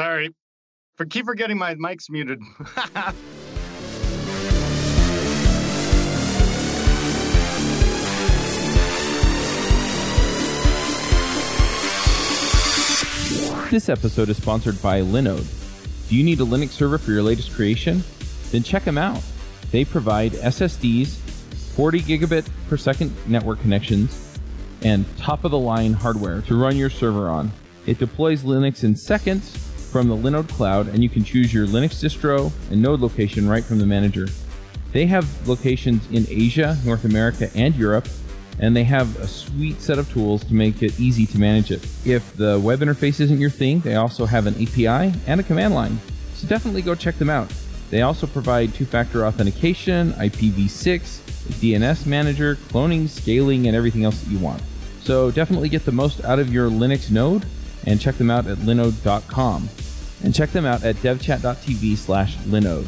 Sorry. For keep forgetting my mic's muted. This episode is sponsored by Linode. Do you need a Linux server for your latest creation? Then check them out. They provide SSDs, 40 gigabit per second network connections, and top of the line hardware to run your server on. It deploys Linux in seconds from the Linode cloud, and you can choose your Linux distro and node location right from the manager. They have locations in Asia, North America, and Europe, and they have a sweet set of tools to make it easy to manage it. If the web interface isn't your thing, they also have an API and a command line. So definitely go check them out. They also provide two factor authentication, IPv6, DNS manager, cloning, scaling, and everything else that you want. So definitely get the most out of your Linux node and check them out at linode.com. And check them out at devchat.tv slash linode.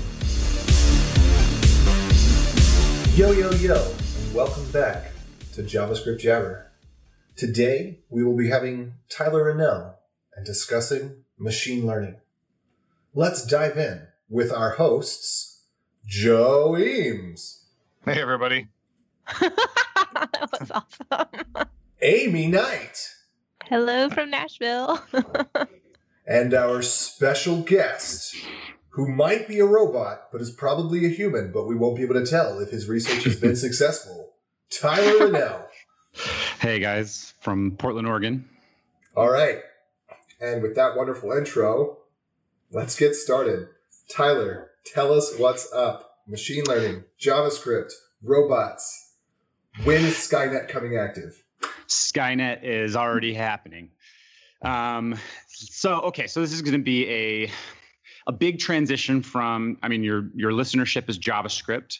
Yo, yo, yo, and welcome back to JavaScript Jabber. Today, we will be having Tyler Renelle and discussing machine learning. Let's dive in with our hosts, Joe Eames, hey, everybody. that was awesome. Aimee Knight, Hello from Nashville. and our special guest, who might be a robot, but is probably a human, but we won't be able to tell if his research has been successful, Tyler Renelle. Hey guys, from Portland, Oregon. All right. And with that wonderful intro, let's get started. Tyler, tell us what's up. Machine learning, JavaScript, robots. When is Skynet coming active? Skynet is already happening. Um, so okay, so this is going to be a a big transition from. I mean, your your listenership is JavaScript,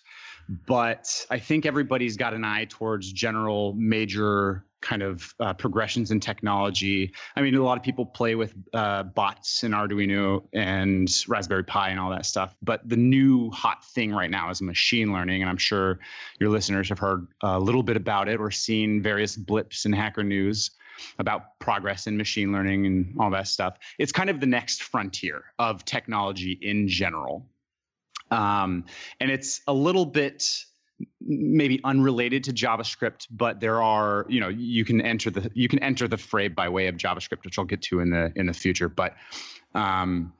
but I think everybody's got an eye towards general major kind of uh, progressions in technology. I mean, a lot of people play with uh, bots and Arduino and Raspberry Pi and all that stuff. But the new hot thing right now is machine learning, and I'm sure your listeners have heard a little bit about it or seen various blips in Hacker News about progress in machine learning and all that stuff. It's kind of the next frontier of technology in general. Um, and it's a little bit maybe unrelated to JavaScript, but there are, you know, you can enter the you can enter the fray by way of JavaScript, which I'll get to in the in the future. But um,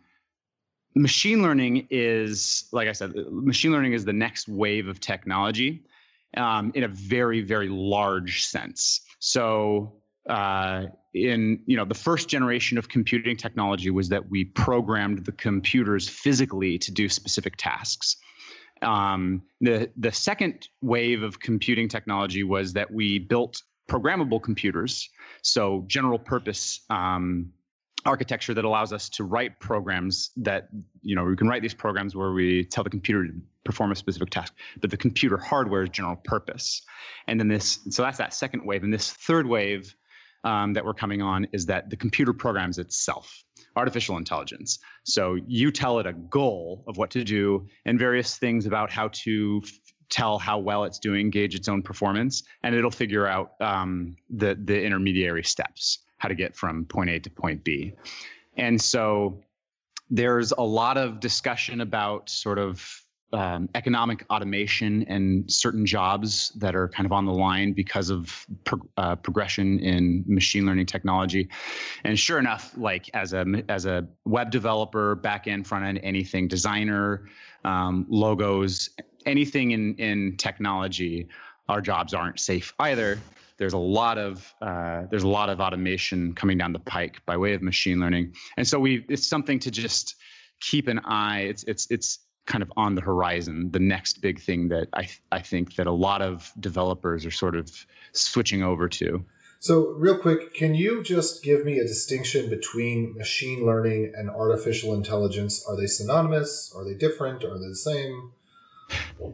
machine learning is, like I said, machine learning is the next wave of technology um, in a very very large sense. So uh, in you know the first generation of computing technology was that we programmed the computers physically to do specific tasks. Um, the the second wave of computing technology was that we built programmable computers, so general purpose um, architecture that allows us to write programs that you know we can write these programs where we tell the computer to perform a specific task, but the computer hardware is general purpose. And then this, so that's that second wave, and this third wave um, that we're coming on is that the computer programs itself artificial intelligence. So you tell it a goal of what to do and various things about how to f- tell how well it's doing, gauge its own performance, and it'll figure out um, the the intermediary steps, how to get from point A to point B. And so there's a lot of discussion about sort of um, economic automation and certain jobs that are kind of on the line because of pro- uh, progression in machine learning technology. And sure enough, like as a as a web developer, back end, front end, anything, designer, um, logos, anything in in technology, our jobs aren't safe either. There's a lot of uh, there's a lot of automation coming down the pike by way of machine learning, and so we it's something to just keep an eye. It's it's it's kind of on the horizon, the next big thing that I I think that a lot of developers are sort of switching over to. So, real quick, can you just give me a distinction between machine learning and artificial intelligence? Are they synonymous? Are they different? Are they the same?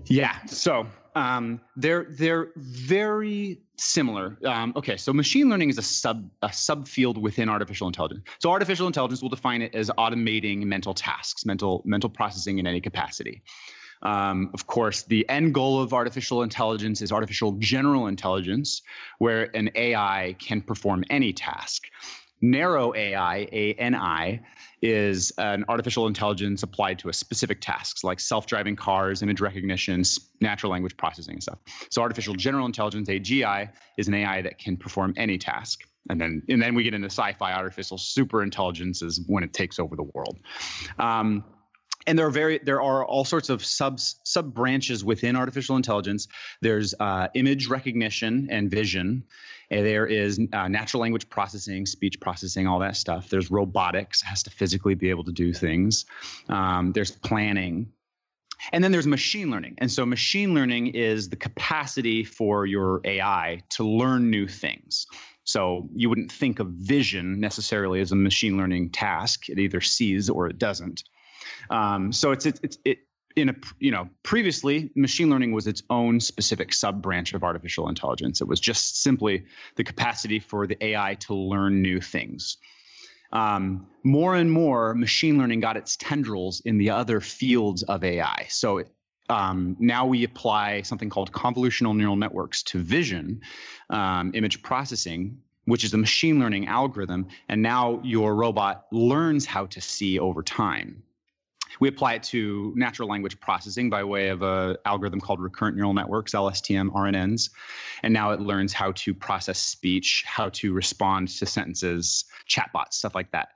Yeah. So um, they're they're very similar. Um, okay, so machine learning is a sub a subfield within artificial intelligence. So artificial intelligence will define it as automating mental tasks, mental mental processing in any capacity. Um, of course, the end goal of artificial intelligence is artificial general intelligence, where an AI can perform any task. Narrow AI, ANI, is an artificial intelligence applied to a specific tasks like self-driving cars, image recognition, natural language processing and stuff. So artificial general intelligence, AGI, is an AI that can perform any task. And then and then we get into sci-fi artificial super intelligence is when it takes over the world. Um, and there are very there are all sorts of sub sub branches within artificial intelligence. There's uh, image recognition and vision. And there is uh, natural language processing, speech processing, all that stuff. There's robotics, has to physically be able to do things. Um, there's planning. And then there's machine learning. And so machine learning is the capacity for your AI to learn new things. So you wouldn't think of vision necessarily as a machine learning task. It either sees or it doesn't. Um, so it's it's it's it in a you know previously machine learning was its own specific sub branch of artificial intelligence. It was just simply the capacity for the AI to learn new things. Um, more and more, machine learning got its tendrils in the other fields of AI. So um, now we apply something called convolutional neural networks to vision, um, image processing, which is a machine learning algorithm. And now your robot learns how to see over time. We apply it to natural language processing by way of an algorithm called recurrent neural networks, LSTM RNNs. And now it learns how to process speech, how to respond to sentences, chatbots, stuff like that.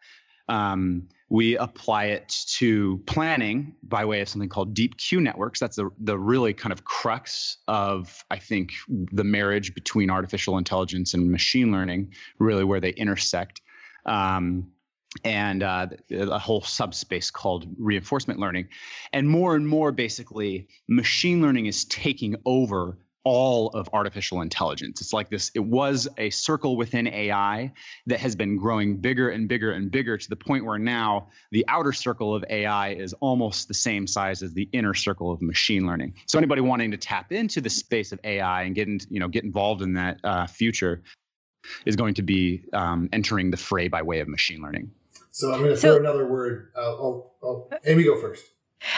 Um, we apply it to planning by way of something called deep Q networks. That's the, the really kind of crux of, I think, the marriage between artificial intelligence and machine learning, really where they intersect. Um, and uh, a whole subspace called reinforcement learning. And more and more, basically, machine learning is taking over all of artificial intelligence. It's like this, it was a circle within AI that has been growing bigger and bigger and bigger to the point where now the outer circle of AI is almost the same size as the inner circle of machine learning. So anybody wanting to tap into the space of AI and get in, you know get involved in that uh, future is going to be um, entering the fray by way of machine learning. So I'm going to So- throw another word. Uh, oh, oh, Aimee, go first.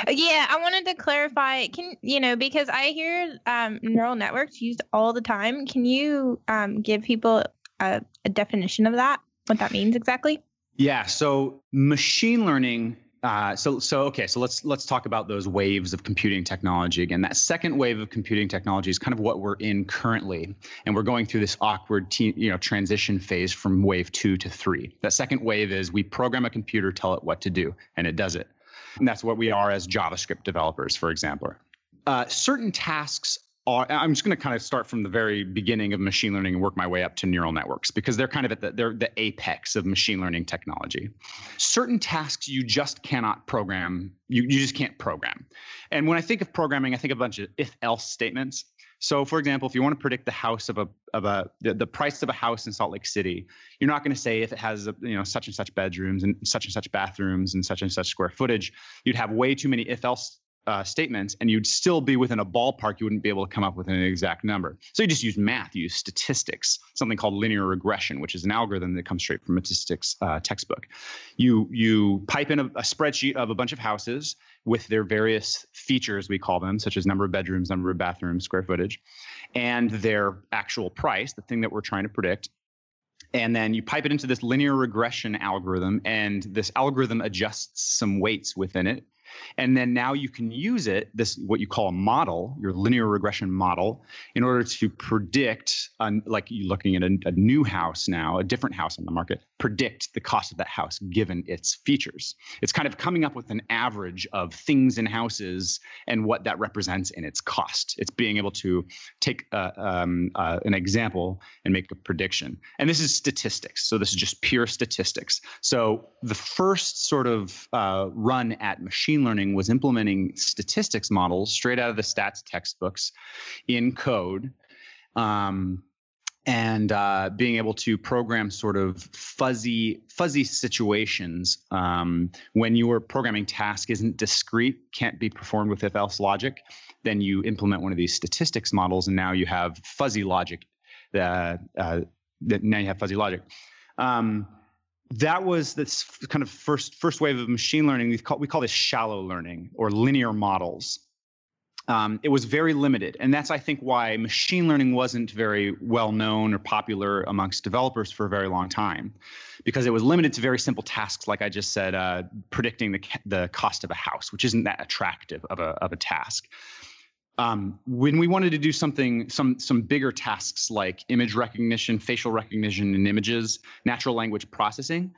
Yeah, I wanted to clarify. Can you know because I hear um, neural networks used all the time. Can you um, give people a, a definition of that? What that means exactly? Yeah. So machine learning. Uh, so so okay. So let's let's talk about those waves of computing technology again. That second wave of computing technology is kind of what we're in currently, and we're going through this awkward te- you know transition phase from wave two to three. That second wave is we program a computer, tell it what to do, and it does it. And that's what we are as JavaScript developers, for example. Uh, certain tasks are, I'm just going to kind of start from the very beginning of machine learning and work my way up to neural networks because they're kind of at the, they're the apex of machine learning technology. Certain tasks you just cannot program, you, you just can't program. And when I think of programming, I think of a bunch of if else statements. So, for example, if you want to predict the house of a of a the, the price of a house in Salt Lake City, you're not going to say if it has a, you know such and such bedrooms and such and such bathrooms and such and such square footage. You'd have way too many if else uh, statements, and you'd still be within a ballpark. You wouldn't be able to come up with an exact number. So you just use math, you use statistics, something called linear regression, which is an algorithm that comes straight from a statistics uh, textbook. You you pipe in a, a spreadsheet of a bunch of houses with their various features, we call them, such as number of bedrooms, number of bathrooms, square footage, and their actual price, the thing that we're trying to predict. And then you pipe it into this linear regression algorithm, and this algorithm adjusts some weights within it. And then now you can use it, this what you call a model, your linear regression model, in order to predict, um, like you're looking at a, a new house now, a different house on the market, predict the cost of that house given its features. It's kind of coming up with an average of things in houses and what that represents in its cost. It's being able to take uh, um, uh, an example and make a prediction. And this is statistics. So this is just pure statistics. So the first sort of uh, run at machine learning was implementing statistics models straight out of the stats textbooks in code. Um, and uh, being able to program sort of fuzzy fuzzy situations um, when your programming task isn't discrete can't be performed with if else logic then you implement one of these statistics models and now you have fuzzy logic that, uh, that now you have fuzzy logic um, that was this kind of first first wave of machine learning we call, we call this shallow learning or linear models um, it was very limited. And that's, I think, why machine learning wasn't very well known or popular amongst developers for a very long time, because it was limited to very simple tasks, like I just said, uh, predicting the, the cost of a house, which isn't that attractive of a, of a task. Um, when we wanted to do something, some some bigger tasks like image recognition, facial recognition in images, natural language processing,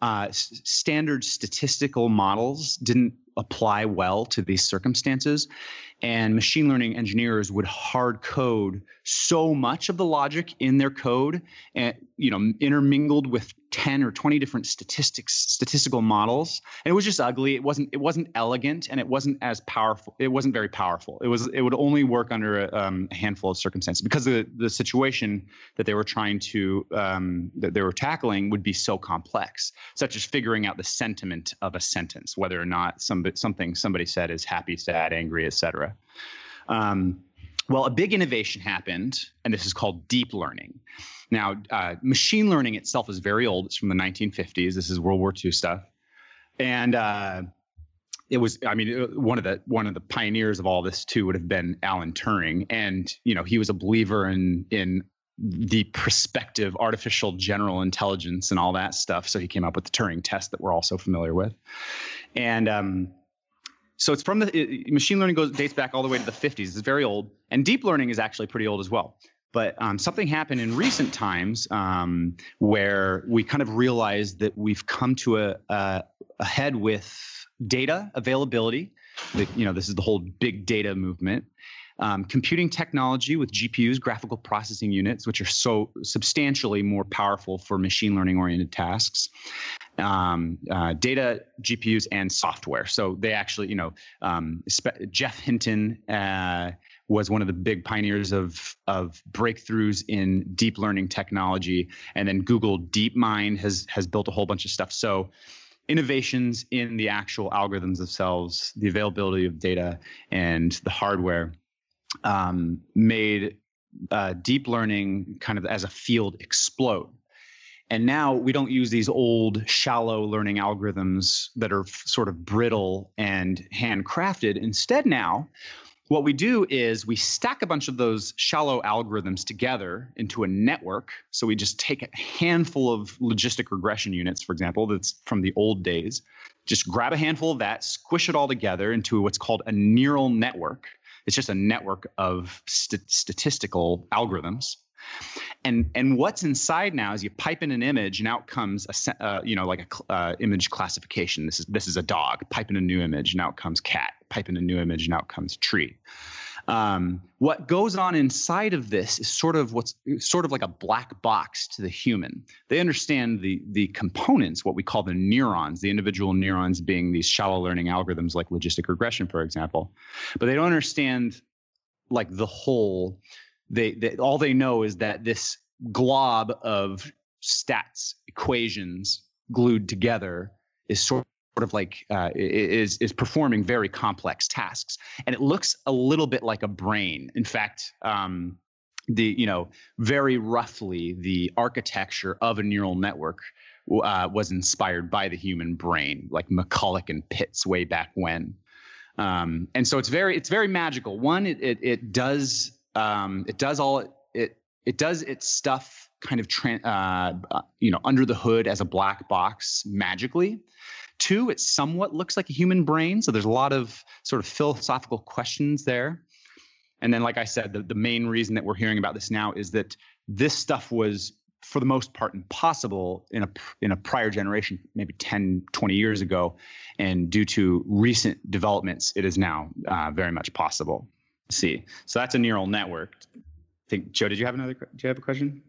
uh, s- standard statistical models didn't apply well to these circumstances. And machine learning engineers would hard code so much of the logic in their code and you know intermingled with 10 or 20 different statistics statistical models. And it was just ugly. It wasn't it wasn't elegant and it wasn't as powerful it wasn't very powerful. It was it would only work under a, um, a handful of circumstances because the the situation that they were trying to um, that they were tackling would be so complex such as figuring out the sentiment of a sentence whether or not some something somebody said is happy sad angry etc um, well, a big innovation happened, and this is called deep learning. Now, uh, machine learning itself is very old. It's from the 1950s. This is World War II stuff, and uh, it was. I mean, one of the one of the pioneers of all this too would have been Alan Turing, and you know he was a believer in in the prospective artificial general intelligence and all that stuff. So he came up with the Turing test that we're also familiar with, and um, so it's from the it, machine learning goes dates back all the way to the 50s. It's very old, and deep learning is actually pretty old as well. But um, something happened in recent times um, where we kind of realized that we've come to a, a, a head with data availability. That you know, this is the whole big data movement. Um, computing technology with GPUs, graphical processing units, which are so substantially more powerful for machine learning oriented tasks, um, uh, data, GPUs, and software. So they actually, you know, um, Geoff Hinton uh, was one of the big pioneers of of breakthroughs in deep learning technology, and then Google DeepMind has has built a whole bunch of stuff. So innovations in the actual algorithms themselves, the availability of data, and the hardware um, made uh, deep learning kind of as a field explode. And now we don't use these old, shallow learning algorithms that are f- sort of brittle and handcrafted. Instead, now, what we do is we stack a bunch of those shallow algorithms together into a network. So we just take a handful of logistic regression units, for example, that's from the old days, just grab a handful of that, squish it all together into what's called a neural network. It's just a network of st- statistical algorithms. And and what's inside now is you pipe in an image and out comes a uh, you know like a uh, image classification. This is this is a dog. Pipe in a new image and out comes cat. Pipe in a new image and out comes tree um, what goes on inside of this is sort of what's sort of like a black box to the human. They understand the the components, what we call the neurons, the individual neurons being these shallow learning algorithms like logistic regression, for example, but they don't understand like the whole they, they all they know is that this glob of stats equations glued together is sort of like uh, is is performing very complex tasks, and it looks a little bit like a brain. In fact, um, the you know very roughly the architecture of a neural network uh, was inspired by the human brain, like McCulloch and Pitts way back when. Um, and so it's very it's very magical. One, it it, it does um, it does all it, it does its stuff kind of uh, uh, you know under the hood as a black box magically. Two, it somewhat looks like a human brain, so there's a lot of sort of philosophical questions there. And then, like I said, the, the main reason that we're hearing about this now is that this stuff was, for the most part, impossible in a in a prior generation, maybe 10, 20 years ago, and due to recent developments, it is now uh, very much possible see. So that's a neural network. I think Joe, did you have another? Do you have a question?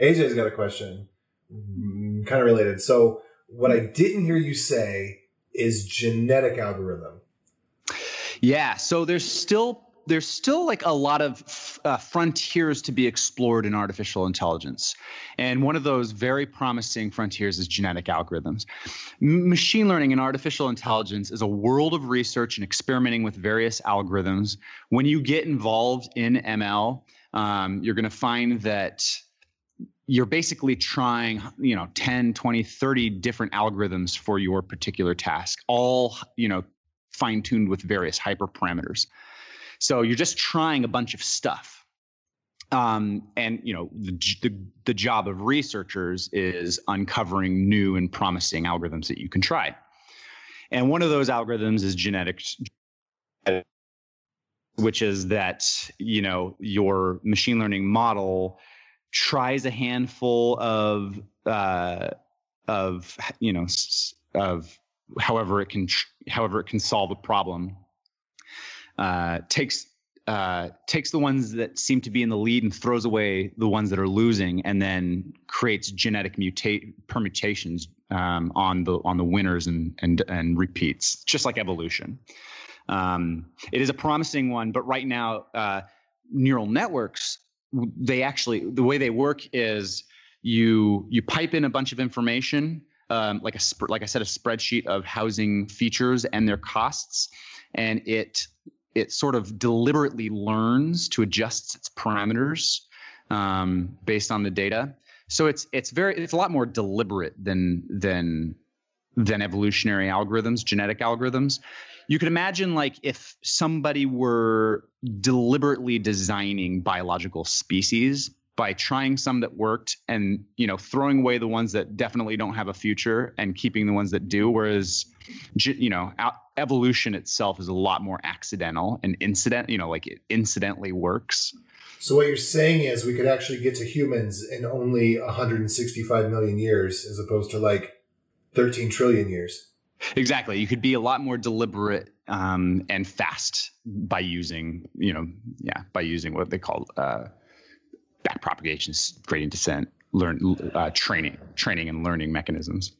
AJ's got a question, mm, kind of related. So what I didn't hear you say is genetic algorithm. Yeah. So there's still there's still like a lot of uh, frontiers to be explored in artificial intelligence. And one of those very promising frontiers is genetic algorithms. M- machine learning and artificial intelligence is a world of research and experimenting with various algorithms. When you get involved in ML, um, you're going to find that you're basically trying you know 10 20 30 different algorithms for your particular task all you know fine tuned with various hyperparameters So you're just trying a bunch of stuff. Um, and you know the, the the job of researchers is uncovering new and promising algorithms that you can try. And one of those algorithms is genetics, which is that you know your machine learning model tries a handful of uh, of you know of however it can however it can solve a problem uh, takes uh, takes the ones that seem to be in the lead and throws away the ones that are losing, and then creates genetic mutate permutations um, on the on the winners and and and repeats, just like evolution. Um, it is a promising one, but right now, uh, neural networks they actually the way they work is you you pipe in a bunch of information um, like a like I said a spreadsheet of housing features and their costs, and it it sort of deliberately learns to adjust its parameters um, based on the data. So it's it's very it's a lot more deliberate than than than evolutionary algorithms, genetic algorithms. You could imagine like if somebody were deliberately designing biological species by trying some that worked and you know throwing away the ones that definitely don't have a future and keeping the ones that do whereas you know evolution itself is a lot more accidental and incident you know like it incidentally works. So what you're saying is we could actually get to humans in only 165 million years as opposed to like 13 trillion years exactly you could be a lot more deliberate um, and fast by using you know yeah by using what they call uh, back propagation, gradient descent, learn uh, training, training and learning mechanisms.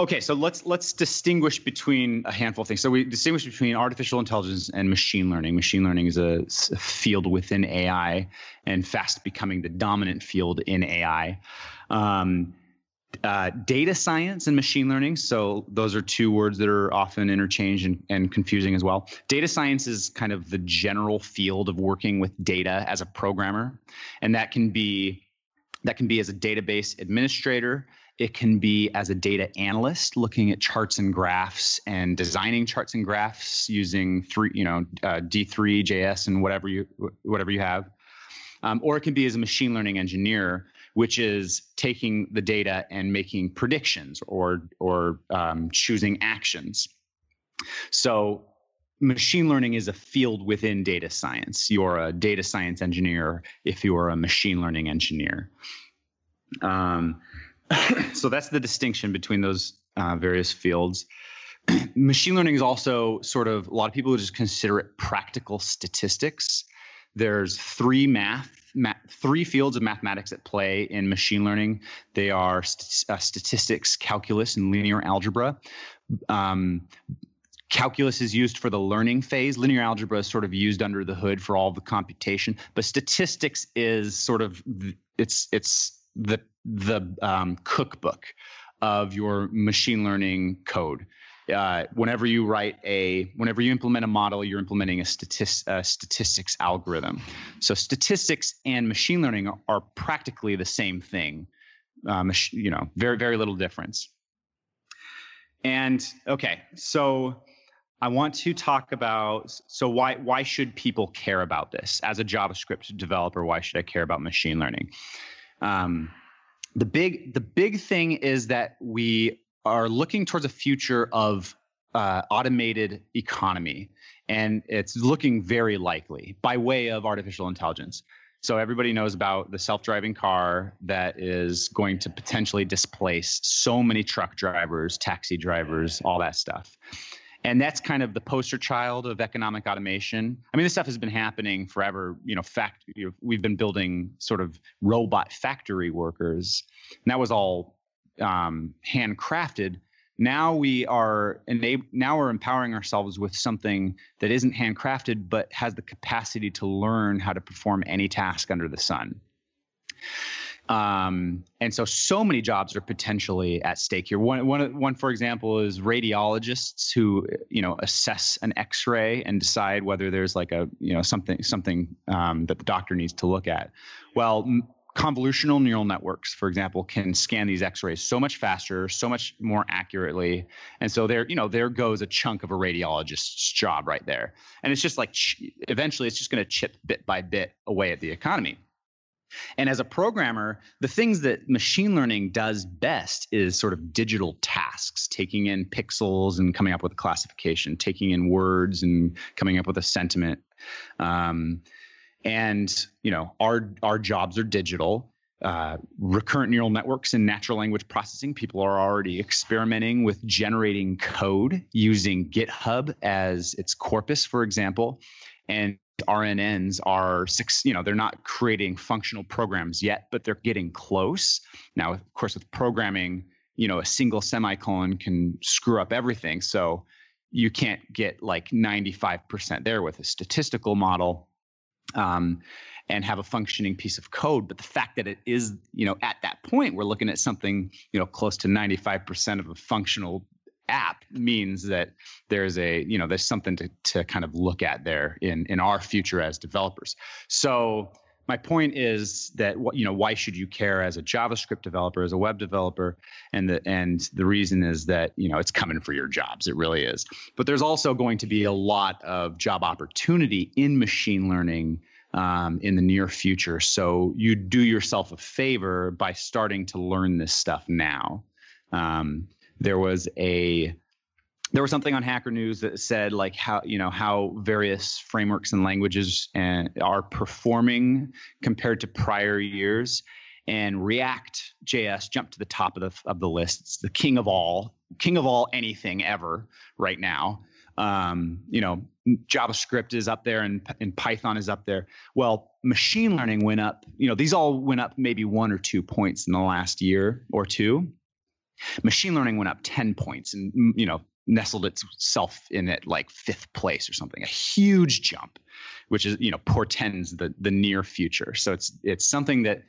Okay, so let's let's distinguish between a handful of things. So we distinguish between artificial intelligence and machine learning. Machine learning is a, a field within AI and fast becoming the dominant field in AI. Um, uh, data science and machine learning. So those are two words that are often interchanged and, and, confusing as well. Data science is kind of the general field of working with data as a programmer, and that can be that can be as a database administrator. It can be as a data analyst, looking at charts and graphs and designing charts and graphs using three, you know, uh, D3, JS, and whatever you whatever you have. Um, or it can be as a machine learning engineer which is taking the data and making predictions or or um, choosing actions. So machine learning is a field within data science. You're a data science engineer if you are a machine learning engineer. Um, so that's the distinction between those uh, various fields. machine learning is also sort of a lot of people just consider it practical statistics. There's three math ma- three fields of mathematics at play in machine learning. They are st- uh, statistics, calculus, and linear algebra. Um, calculus is used for the learning phase. Linear algebra is sort of used under the hood for all the computation, but statistics is sort of it's it's the the um, cookbook of your machine learning code uh, whenever you write a whenever you implement a model you're implementing a, statist, a statistics algorithm. So statistics and machine learning are, are practically the same thing um, you know very very little difference. And okay so i want to talk about so why why should people care about this? As a javascript developer why should i care about machine learning? Um, the big the big thing is that we are looking towards a future of uh, automated economy, and it's looking very likely by way of artificial intelligence. So everybody knows about the self-driving car that is going to potentially displace so many truck drivers, taxi drivers, all that stuff. And that's kind of the poster child of economic automation. I mean, this stuff has been happening forever. You know, fact, you know, we've been building sort of robot factory workers, and that was all um, handcrafted now we are enab- now we're empowering ourselves with something that isn't handcrafted but has the capacity to learn how to perform any task under the sun. Um, and so so many jobs are potentially at stake here. One, one, one for example is radiologists who you know assess an x-ray and decide whether there's like a you know something something um, that the doctor needs to look at. Well convolutional neural networks, for example, can scan these X-rays so much faster, so much more accurately, and so there, you know, there goes a chunk of a radiologist's job right there. And it's just like eventually, it's just going to chip bit by bit away at the economy. And as a programmer, the things that machine learning does best is sort of digital tasks, taking in pixels and coming up with a classification, taking in words and coming up with a sentiment. Um, and you know, our our jobs are digital. Uh, recurrent neural networks and natural language processing. People are already experimenting with generating code using GitHub as its corpus, for example. And RNNs are six, you know, they're not creating functional programs yet, but they're getting close. Now, of course, with programming, you know, a single semicolon can screw up everything. So you can't get like 95% there with a statistical model um, and have a functioning piece of code. But the fact that it is, you know, at that point, we're looking at something, you know, close to 95% of a functional app means that there's a you know there's something to to kind of look at there in in our future as developers so my point is that you know why should you care as a javascript developer as a web developer? And the and the reason is that you know it's coming for your jobs. It really is. But there's also going to be a lot of job opportunity in machine learning um, in the near future. So you do yourself a favor by starting to learn this stuff now. Um, there was a there was something on Hacker News that said like how you know how various frameworks and languages and are performing compared to prior years, and React JS jumped to the top of the of the list. It's the king of all, king of all anything ever right now. Um, you know, JavaScript is up there and, and Python is up there. Well, machine learning went up. You know, these all went up maybe one or two points in the last year or two Machine learning went up 10 points and, you know, nestled itself in at like fifth place or something, a huge jump, which is, you know, portends the, the near future. So it's, it's something that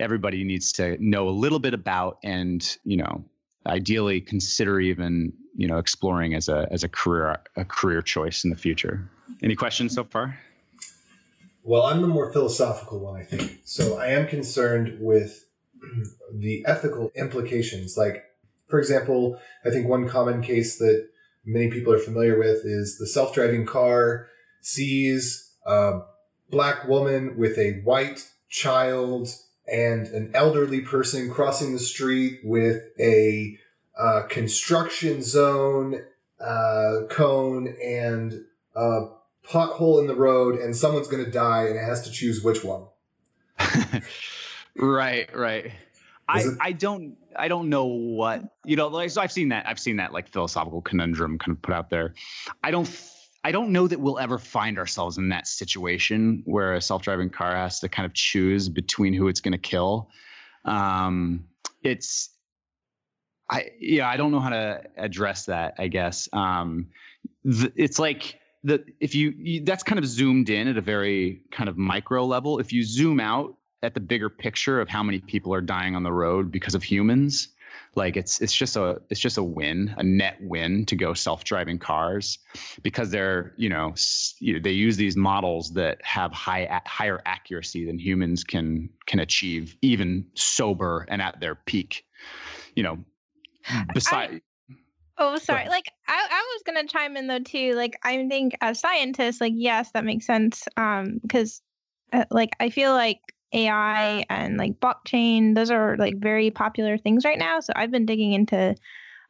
everybody needs to know a little bit about and, you know, ideally consider even, you know, exploring as a, as a career, a career choice in the future. Any questions so far? Well, I'm the more philosophical one, I think. So I am concerned with the ethical implications. Like, for example, I think one common case that many people are familiar with is the self driving car sees a black woman with a white child and an elderly person crossing the street with a uh, construction zone uh, cone and a pothole in the road, and someone's going to die, and it has to choose which one. right, right. I, I don't I don't know what you know like so I've seen that I've seen that like philosophical conundrum kind of put out there. I don't I don't know that we'll ever find ourselves in that situation where a self-driving car has to kind of choose between who it's going to kill. Um, it's I yeah I don't know how to address that. I guess um, th- it's like the if you, you that's kind of zoomed in at a very kind of micro level. If you zoom out at the bigger picture of how many people are dying on the road because of humans like it's it's just a it's just a win a net win to go self-driving cars because they're you know, they use these models that have high higher accuracy than humans can can achieve even sober and at their peak you know beside Oh, sorry. Like I, I was gonna chime in though too. Like I think as scientists, like yes, that makes sense. Um, because uh, like I feel like AI and like blockchain. Those are like very popular things right now. So I've been digging into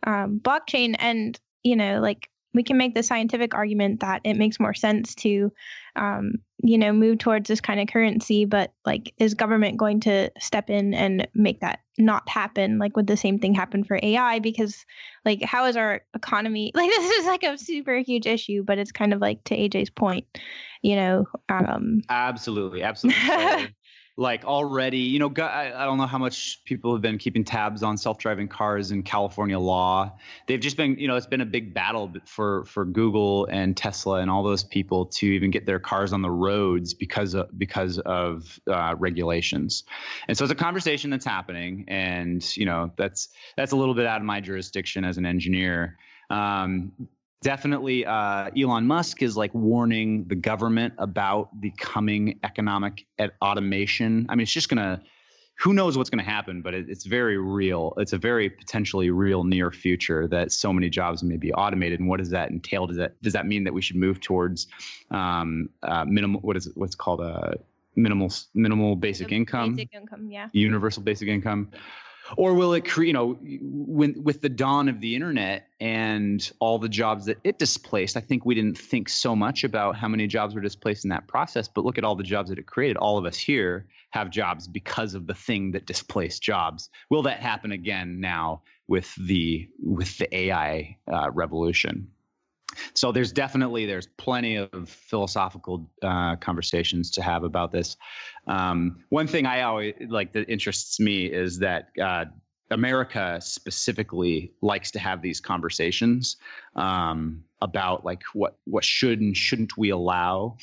um, blockchain and, you know, like we can make the scientific argument that it makes more sense to, um, you know, move towards this kind of currency. But like, is government going to step in and make that not happen? Like, would the same thing happen for AI? Because, like, how is our economy? Like, this is like a super huge issue, but it's kind of like to AJ's point, you know. Um, absolutely, absolutely. like already, you know, I, don't know how much people have been keeping tabs on self-driving cars in California law. They've just been, you know, it's been a big battle for for Google and Tesla and all those people to even get their cars on the roads because of because of uh, regulations. And so it's a conversation that's happening, and you know, that's that's a little bit out of my jurisdiction as an engineer. Um, definitely uh, Elon Musk is like warning the government about the coming economic automation. I mean, it's just gonna who knows what's going to happen, but it, it's very real. It's a very potentially real near future that so many jobs may be automated. And what does that entail? Does that does that mean that we should move towards um, uh, minimal? What is it, what's called a minimal minimal basic The income, Basic income, yeah. universal basic income? Or will it create, you know, when, with the dawn of the internet and all the jobs that it displaced? I think we didn't think so much about how many jobs were displaced in that process, but look at all the jobs that it created. All of us here have jobs because of the thing that displaced jobs. Will that happen again now with the with the AI uh, revolution? So there's definitely there's plenty of philosophical uh, conversations to have about this. Um, one thing I always like that interests me is that uh, America specifically likes to have these conversations um, about like what what should and shouldn't we allow,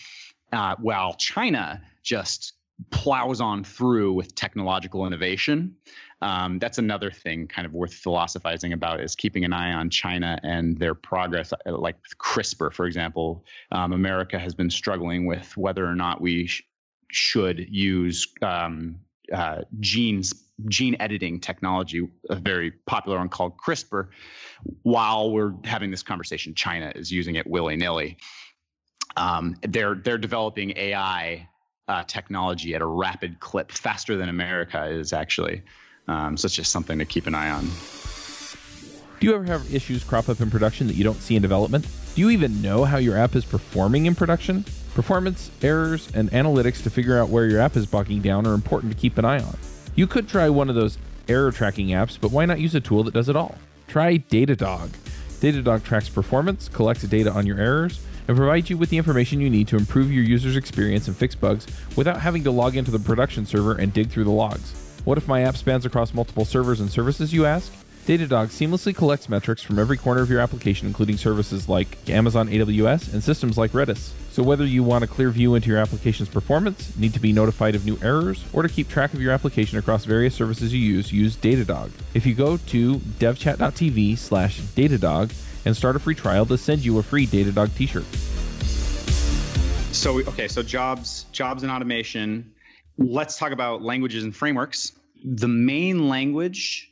uh, while China just plows on through with technological innovation. Um, that's another thing kind of worth philosophizing about is keeping an eye on China and their progress. Uh, like CRISPR, for example, um, America has been struggling with whether or not we sh- should use um, uh, genes gene editing technology, a very popular one called CRISPR. While we're having this conversation, China is using it willy nilly. Um, they're they're developing AI uh, technology at a rapid clip, faster than America is actually. Um, so it's just something to keep an eye on. Do you ever have issues crop up in production that you don't see in development? Do you even know how your app is performing in production? Performance, errors, and analytics to figure out where your app is bogging down are important to keep an eye on. You could try one of those error tracking apps, but why not use a tool that does it all? Try Datadog. Datadog tracks performance, collects data on your errors, and provides you with the information you need to improve your user's experience and fix bugs without having to log into the production server and dig through the logs. What if my app spans across multiple servers and services, you ask? Datadog seamlessly collects metrics from every corner of your application, including services like Amazon AWS and systems like Redis. So, whether you want a clear view into your application's performance, need to be notified of new errors, or to keep track of your application across various services you use, use Datadog. If you go to devchat.tv slash Datadog and start a free trial, they'll send you a free Datadog t shirt. So okay, so jobs, jobs and automation. Let's talk about languages and frameworks. The main language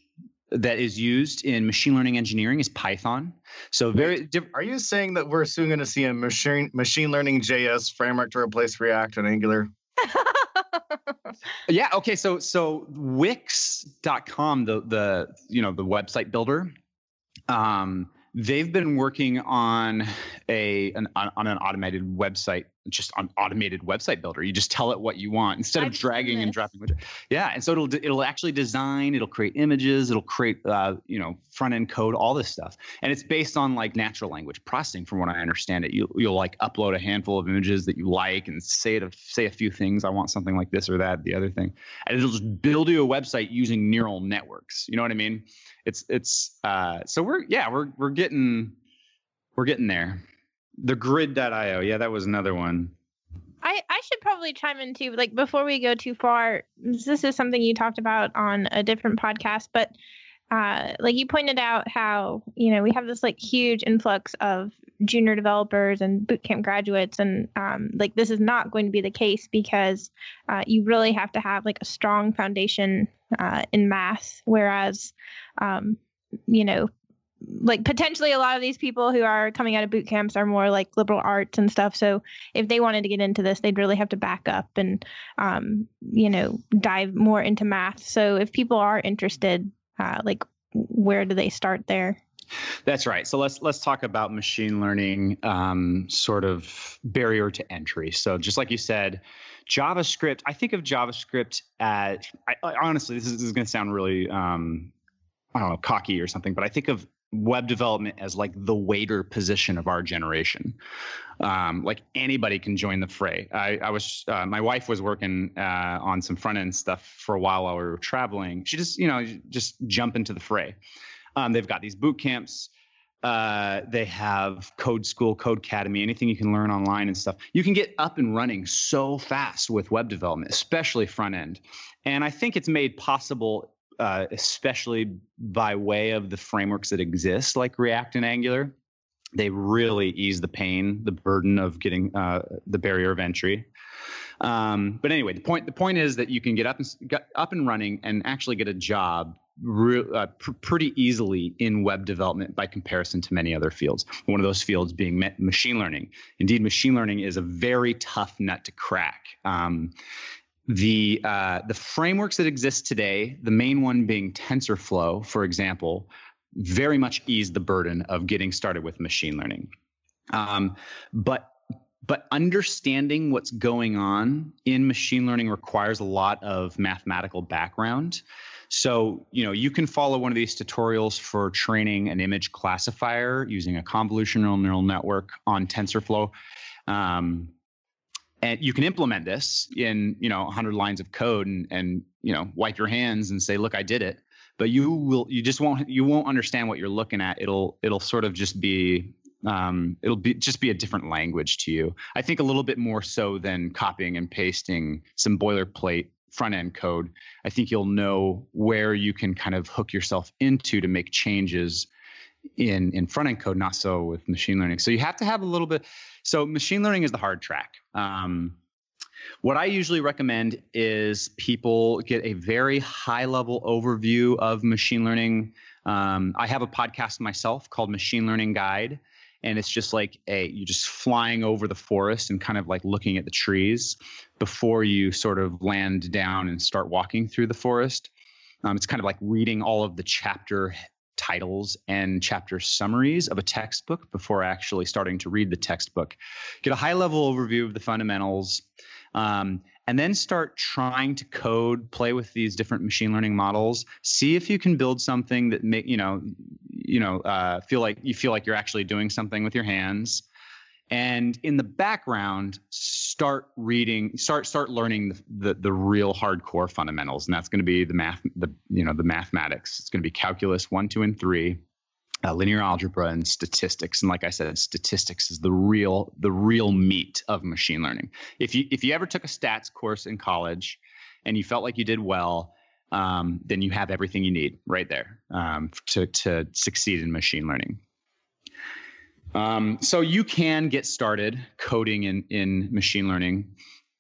that is used in machine learning engineering is Python. So very diff- Are you saying that we're soon going to see a machine machine learning JS framework to replace React and Angular? yeah, okay, so so wix.com the the you know the website builder um they've been working on a an, on an automated website just an automated website builder. You just tell it what you want instead of I've seen dragging and dropping yeah and so it'll it'll actually design it'll create images it'll create uh, you know front end code all this stuff. And it's based on like natural language processing from what i understand it. You, you'll like upload a handful of images that you like and say it say a few things. I want something like this or that the other thing. And it'll just build you a website using neural networks. You know what i mean? It's it's uh so we're yeah we're we're getting we're getting there thegrid.io yeah that was another one I, I should probably chime in too, like before we go too far. This is something you talked about on a different podcast, but uh, like you pointed out how you know we have this like huge influx of junior developers and bootcamp graduates, and um, like this is not going to be the case because uh, you really have to have like a strong foundation uh, in math, whereas um, you know like potentially a lot of these people who are coming out of boot camps are more like liberal arts and stuff. So if they wanted to get into this, they'd really have to back up and, um, you know, dive more into math. So if people are interested, uh, like where do they start there? That's right. So let's let's talk about machine learning um, sort of barrier to entry. So just like you said, JavaScript. I think of JavaScript as I, I, honestly, this is, is going to sound really um, I don't know cocky or something, but I think of web development as like the waiter position of our generation. Um, like anybody can join the fray. I, I was, uh, my wife was working uh, on some front end stuff for a while while we were traveling. She just, you know, just jump into the fray. Um, they've got these boot camps. Uh, they have Code School, Codecademy, anything you can learn online and stuff. You can get up and running so fast with web development, especially front end. And I think it's made possible uh, especially by way of the frameworks that exist, like React and Angular. They really ease the pain, the burden of getting uh, the barrier of entry. Um, but anyway, the point the point is that you can get up and get up and running and actually get a job re- uh, pr- pretty easily in web development by comparison to many other fields. One of those fields being ma- machine learning. Indeed, machine learning is a very tough nut to crack. Um, the uh, the frameworks that exist today, the main one being TensorFlow, for example, very much ease the burden of getting started with machine learning. Um, but but understanding what's going on in machine learning requires a lot of mathematical background. So, you know, you can follow one of these tutorials for training an image classifier using a convolutional neural network on TensorFlow. Um, and you can implement this in, you know, 100 lines of code and, and, you know, wipe your hands and say, look, I did it. But you will, you just won't, you won't understand what you're looking at. It'll, it'll sort of just be um, it'll be just be a different language to you. I think a little bit more so than copying and pasting some boilerplate front end code. I think you'll know where you can kind of hook yourself into to make changes in in front end code, not so with machine learning. So you have to have a little bit. So machine learning is the hard track. Um, what I usually recommend is people get a very high level overview of machine learning. Um, I have a podcast myself called Machine Learning Guide and it's just like a you're just flying over the forest and kind of like looking at the trees before you sort of land down and start walking through the forest. Um, it's kind of like reading all of the chapter titles and chapter summaries of a textbook before actually starting to read the textbook. Get a high level overview of the fundamentals. Um, and then start trying to code, play with these different machine learning models. See if you can build something that make you know, you know, uh, feel like you feel like you're actually doing something with your hands. And in the background, start reading, start start learning the the, the real hardcore fundamentals, and that's going to be the math, the you know the mathematics. It's going to be calculus one, two, and three uh, linear algebra and statistics. And like i said statistics is the real the real meat of machine learning. If you if you ever took a stats course in college and you felt like you did well um, then you have everything you need right there um, to to succeed in machine learning um, so you can get started coding in in machine learning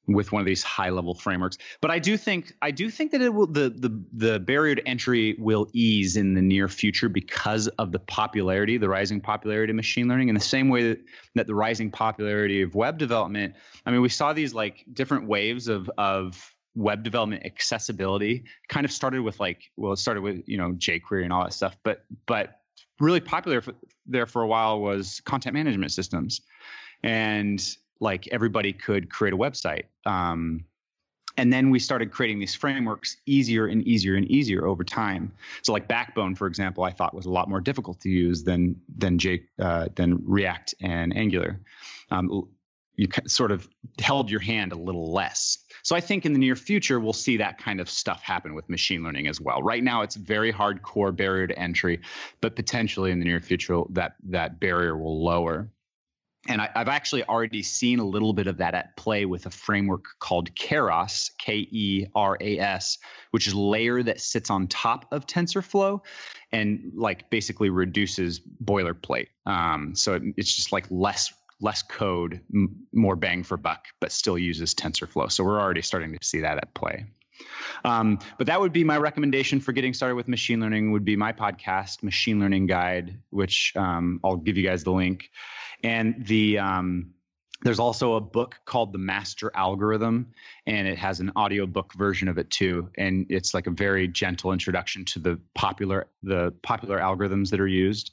with one of these high level frameworks. But I do think I do think that it will the the the barrier to entry will ease in the near future because of the popularity, the rising popularity of machine learning, in the same way that, that the rising popularity of web development. I mean, we saw these like different waves of of web development accessibility kind of started with like well it started with you know jquery and all that stuff but but really popular for, there for a while was content management systems and like everybody could create a website. Um, and then we started creating these frameworks easier and easier and easier over time. So, like Backbone, for example, I thought was a lot more difficult to use than than uh, than React and Angular. Um, you sort of held your hand a little less. So I think in the near future we'll see that kind of stuff happen with machine learning as well. Right now it's very hardcore barrier to entry, but potentially in the near future that that barrier will lower and I, have actually already seen a little bit of that at play with a framework called Keras, K E R A S, which is a layer that sits on top of TensorFlow and like basically reduces boilerplate. Um, so it, it's just like less less code, m- more bang for buck, but still uses TensorFlow. So we're already starting to see that at play. Um, but that would be my recommendation for getting started with machine learning. Would be my podcast, Machine Learning Guide, which um, I'll give you guys the link, and the um, there's also a book called The Master Algorithm, and it has an audiobook version of it too. And it's like a very gentle introduction to the popular the popular algorithms that are used.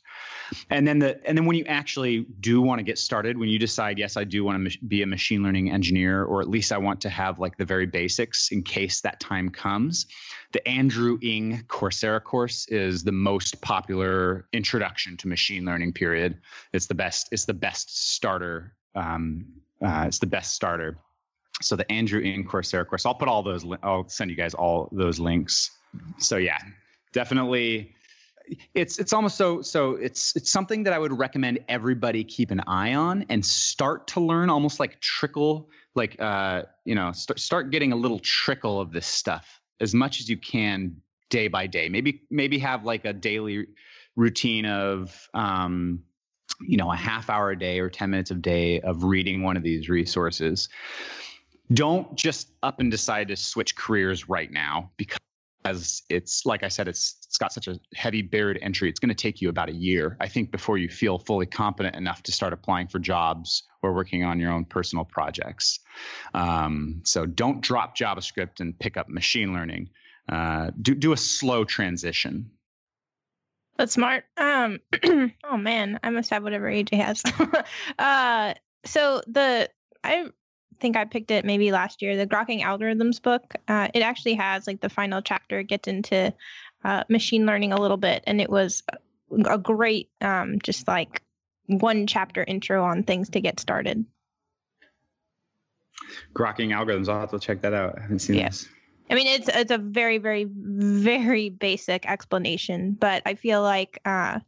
And then the and then when you actually do want to get started, when you decide, yes, I do want to be a machine learning engineer, or at least I want to have like the very basics in case that time comes. The Andrew Ng Coursera course is the most popular introduction to machine learning. Period. It's the best. It's the best starter um, uh, it's the best starter. So the Andrew Ng Coursera course, I'll put all those. I'll send you guys all those links. So yeah, definitely. It's it's almost so so it's it's something that I would recommend everybody keep an eye on and start to learn almost like trickle like uh you know start start getting a little trickle of this stuff as much as you can day by day. Maybe maybe have like a daily routine of um you know a half hour a day or 10 minutes a day of reading one of these resources don't just up and decide to switch careers right now because as it's like I said, it's it's got such a heavy barrier to entry. It's going to take you about a year, I think, before you feel fully competent enough to start applying for jobs or working on your own personal projects. Um, so don't drop JavaScript and pick up machine learning. Uh, do do a slow transition. That's smart. Um, oh man, I must have whatever age he has. uh, so the I think I picked it maybe last year, the Grokking Algorithms book. Uh, it actually has like the final chapter gets into uh, machine learning a little bit, and it was a great um, just like one chapter intro on things to get started. Grokking algorithms. I'll have to check that out. I haven't seen yeah. this. I mean, it's it's a very very very basic explanation, but I feel like uh,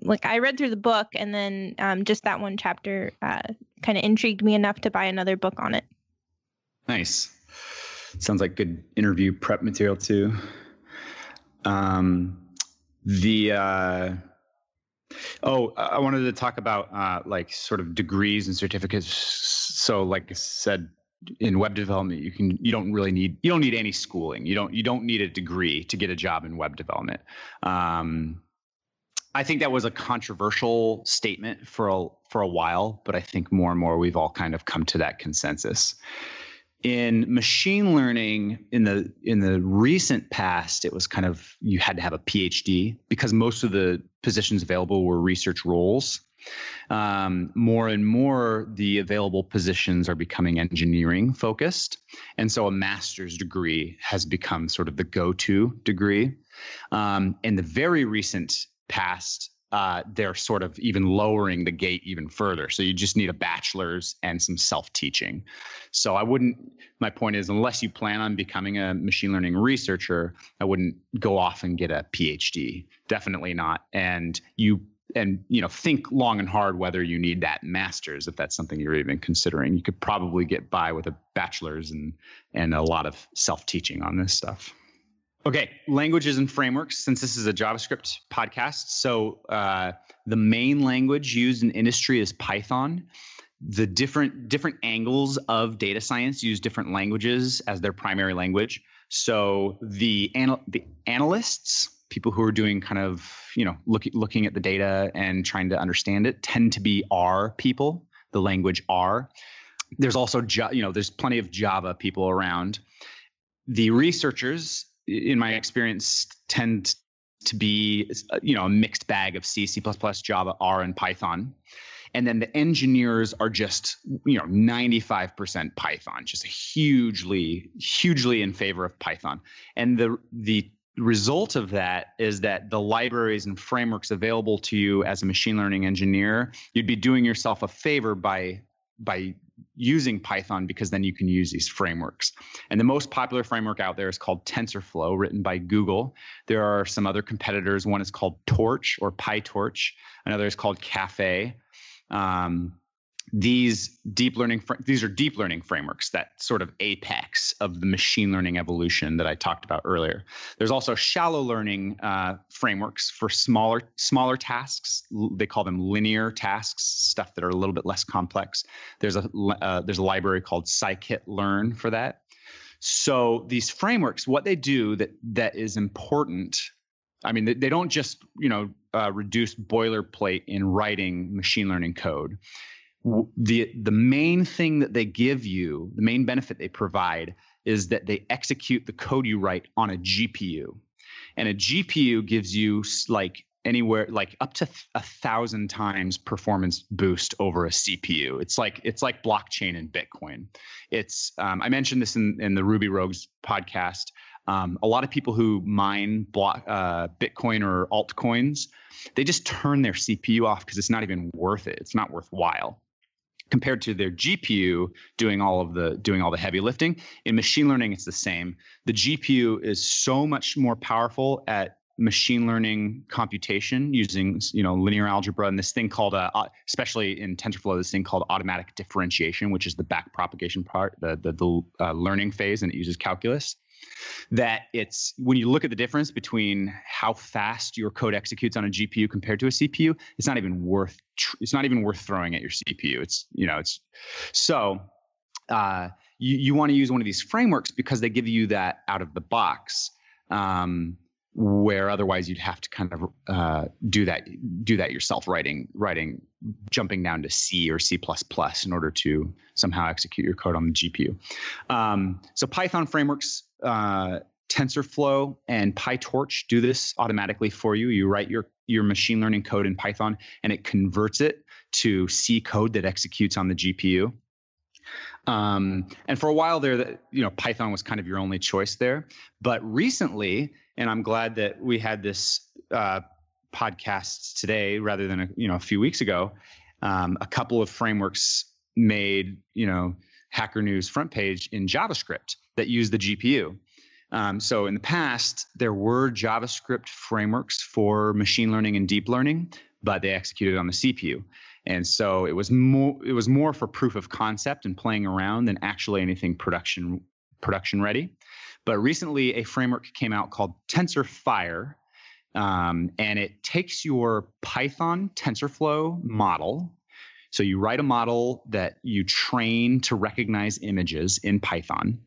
like I read through the book and then um, just that one chapter uh, kind of intrigued me enough to buy another book on it. Nice. Sounds like good interview prep material too. Um, the uh, oh, I wanted to talk about uh, like sort of degrees and certificates. So, like I said, in web development, you can you don't really need you don't need any schooling. You don't you don't need a degree to get a job in web development. Um, I think that was a controversial statement for a for a while, but I think more and more we've all kind of come to that consensus. In machine learning, in the in the recent past, it was kind of you had to have a PhD because most of the positions available were research roles. Um, more and more, the available positions are becoming engineering focused, and so a master's degree has become sort of the go-to degree. Um, in the very recent past, uh, they're sort of even lowering the gate even further. So you just need a bachelor's and some self teaching. So I wouldn't, my point is, unless you plan on becoming a machine learning researcher, I wouldn't go off and get a PhD. Definitely not. And you, and you know think long and hard whether you need that master's if that's something you're even considering you could probably get by with a bachelor's and and a lot of self-teaching on this stuff Okay, languages and frameworks. Since this is a JavaScript podcast, so uh, the main language used in industry is Python. The different different angles of data science use different languages as their primary language. So the anal- the analysts, people who are doing kind of you know looking looking at the data and trying to understand it, tend to be R people, the language R. There's also you know there's plenty of Java people around. The researchers in my experience, tend to be you know a mixed bag of C, C++, Java, R, and Python. And then the engineers are just you know 95% Python, just hugely, hugely in favor of Python. And the the result of that is that the libraries and frameworks available to you as a machine learning engineer, you'd be doing yourself a favor by by using Python because then you can use these frameworks. And the most popular framework out there is called TensorFlow, written by Google. There are some other competitors. One is called Torch or PyTorch. Another is called Caffe. Um, these deep learning these are deep learning frameworks that sort of apex of the machine learning evolution that I talked about earlier. There's also shallow learning uh, frameworks for smaller smaller tasks. They call them linear tasks, stuff that are a little bit less complex. There's a uh, there's a library called scikit-learn for that. So these frameworks, what they do that that is important I mean, they, they don't just you know uh, reduce boilerplate in writing machine learning code the the main thing that they give you, the main benefit they provide is that they execute the code you write on a GPU. And a GPU gives you like anywhere like up to a thousand times performance boost over a CPU. It's like it's like blockchain and Bitcoin. It's um, I mentioned this in in the Ruby Rogues podcast. Um, a lot of people who mine block uh, Bitcoin or altcoins, they just turn their CPU off because it's not even worth it. It's not worthwhile compared to their GPU doing all of the doing all the heavy lifting. In machine learning, it's the same. The GPU is so much more powerful at machine learning computation using you know linear algebra and this thing called uh, especially in TensorFlow this thing called automatic differentiation, which is the back propagation part, the the, the uh, learning phase, and it uses calculus that it's when you look at the difference between how fast your code executes on a GPU compared to a CPU, it's not even worth it's not even worth throwing at your CPU. It's you know it's so uh, you, you want to use one of these frameworks because they give you that out of the box. Um, where otherwise you'd have to kind of uh, do that do that yourself writing writing jumping down to C or C++ in order to somehow execute your code on the GPU. Um, so Python frameworks, uh, TensorFlow and PyTorch do this automatically for you. You write your your machine learning code in Python and it converts it to C code that executes on the GPU. Um, and for a while there, you know, Python was kind of your only choice there. But recently, and I'm glad that we had this uh, podcast today rather than a, you know a few weeks ago. Um, a couple of frameworks made you know Hacker News front page in JavaScript that use the GPU. Um, so in the past, there were JavaScript frameworks for machine learning and deep learning, but they executed on the CPU. And so it was more it was more for proof of concept and playing around than actually anything production production ready. But recently, a framework came out called TensorFire, um, and it takes your Python TensorFlow model. So you write a model that you train to recognize images in Python.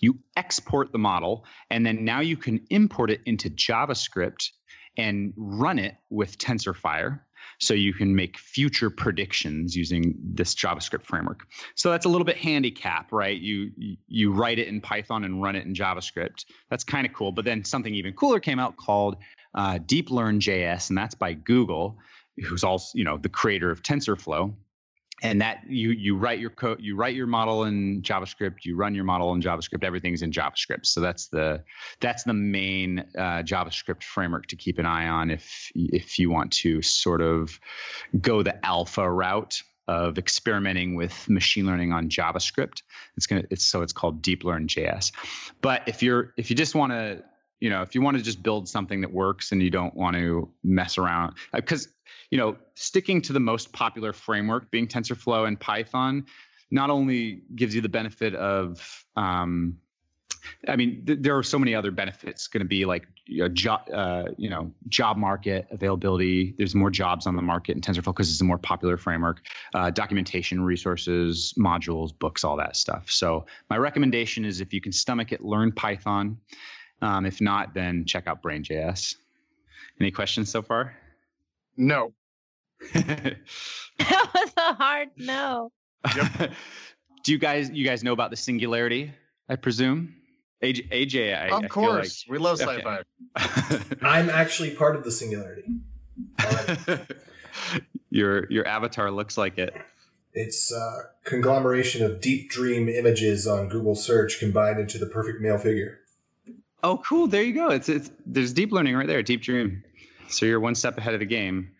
You export the model, and then now you can import it into JavaScript and run it with TensorFire so you can make future predictions using this JavaScript framework. So that's a little bit handicap, right? You you write it in Python and run it in JavaScript. That's kind of cool. But then something even cooler came out called uh, JS, and that's by Google, who's also you know the creator of TensorFlow and that you you write your code you write your model in javascript you run your model in javascript everything's in javascript. So that's the that's the main uh, javascript framework to keep an eye on if if you want to sort of go the alpha route of experimenting with machine learning on javascript. It's going to it's so it's called deep learn js but if you're if you just want to you know if you want to just build something that works and you don't want to mess around because uh, you know, sticking to the most popular framework, being TensorFlow and Python, not only gives you the benefit of um, I mean, th- there are so many other benefits going to be like you know, job, uh, you know, job market availability. There's more jobs on the market in TensorFlow because it's a more popular framework. Uh, documentation, resources, modules, books, all that stuff. So my recommendation is if you can stomach it, learn Python. Um, if not, then check out Brain.js. Any questions so far? No. that was a hard no. Yep. Do you guys you guys know about the singularity? I presume. AJ, AJ I, of I course, like, we love sci-fi. Okay. I'm actually part of the singularity. your your avatar looks like it. It's a conglomeration of deep dream images on Google search combined into the perfect male figure. Oh, cool! There you go. It's it's there's deep learning right there. Deep dream. So you're one step ahead of the game.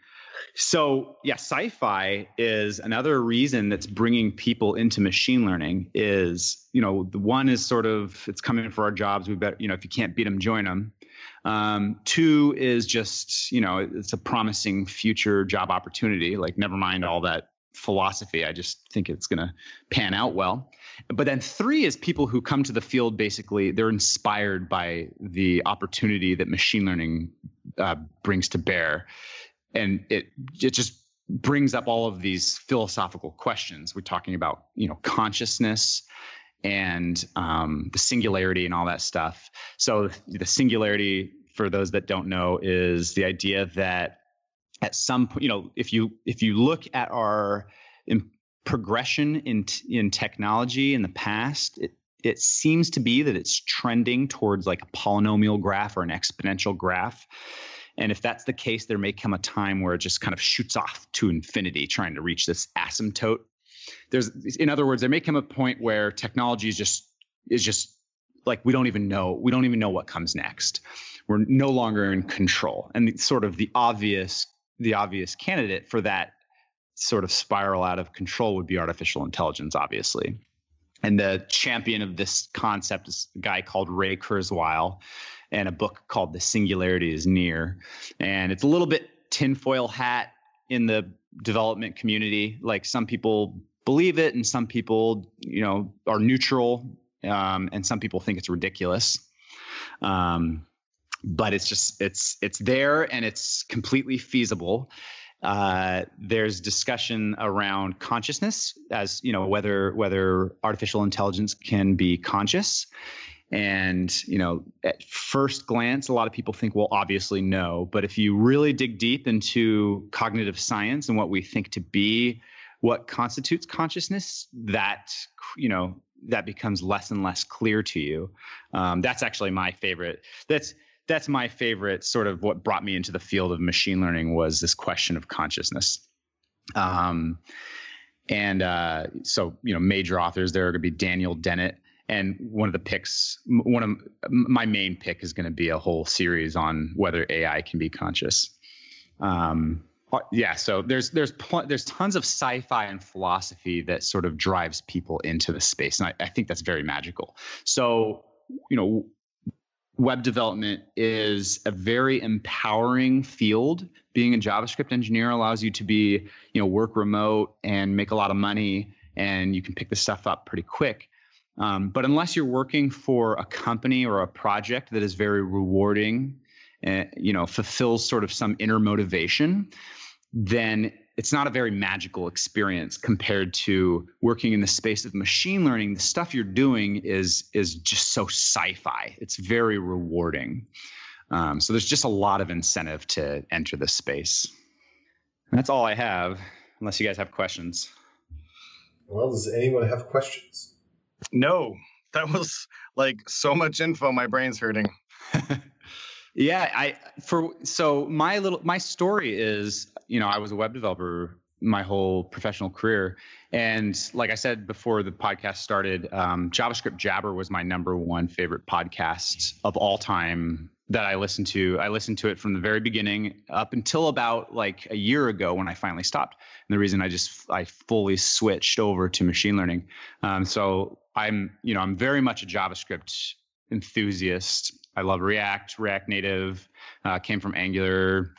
So yeah, sci-fi is another reason that's bringing people into machine learning. Is you know the one is sort of it's coming for our jobs. We better you know if you can't beat them, join them. Um, two is just you know it's a promising future job opportunity. Like never mind all that philosophy. I just think it's going to pan out well. But then three is people who come to the field basically they're inspired by the opportunity that machine learning uh, brings to bear, and it it just brings up all of these philosophical questions. We're talking about you know consciousness and um, the singularity and all that stuff. So the singularity, for those that don't know, is the idea that at some point, you know, if you if you look at our progression in in technology in the past, it it seems to be that it's trending towards like a polynomial graph or an exponential graph. And if that's the case, there may come a time where it just kind of shoots off to infinity, trying to reach this asymptote. There's, in other words, there may come a point where technology is just is just like we don't even know we don't even know what comes next. We're no longer in control, and sort of the obvious the obvious candidate for that sort of spiral out of control would be artificial intelligence, obviously. And the champion of this concept is a guy called Ray Kurzweil, and a book called The Singularity is Near. And it's a little bit tinfoil hat in the development community. Like some people believe it, and some people, you know, are neutral, um, and some people think it's ridiculous. Um, but it's just it's it's there and it's completely feasible Uh, there's discussion around consciousness, as you know, whether whether artificial intelligence can be conscious. And you know, at first glance, a lot of people think, well, obviously no. But if you really dig deep into cognitive science and what we think to be what constitutes consciousness, that you know that becomes less and less clear to you. Um, that's actually my favorite. That's that's my favorite sort of what brought me into the field of machine learning was this question of consciousness. Um, and uh, so, you know, major authors there are going to be Daniel Dennett, and one of the picks, one of my main pick is going to be a whole series on whether AI can be conscious. Um, yeah, so there's there's pl- there's tons of sci-fi and philosophy that sort of drives people into the space, and I, I think that's very magical. So, you know, web development is a very empowering field. Being a JavaScript engineer allows you to be, you know, work remote and make a lot of money, and you can pick the stuff up pretty quick. Um, but unless you're working for a company or a project that is very rewarding, and you know, fulfills sort of some inner motivation, then it's not a very magical experience compared to working in the space of machine learning. The stuff you're doing is is just so sci-fi. It's very rewarding. Um, so there's just a lot of incentive to enter this space. And that's all i have unless you guys have questions. Well does anyone have questions? No. That was like so much info my brain's hurting Yeah, I for so my little my story is, you know, I was a web developer my whole professional career, and like I said before the podcast started, um, JavaScript Jabber was my number one favorite podcast of all time that I listened to. I listened to it from the very beginning up until about like a year ago when I finally stopped. And the reason I just I fully switched over to machine learning. Um, so I'm you know I'm very much a JavaScript enthusiast. I love React, React Native, uh, came from Angular,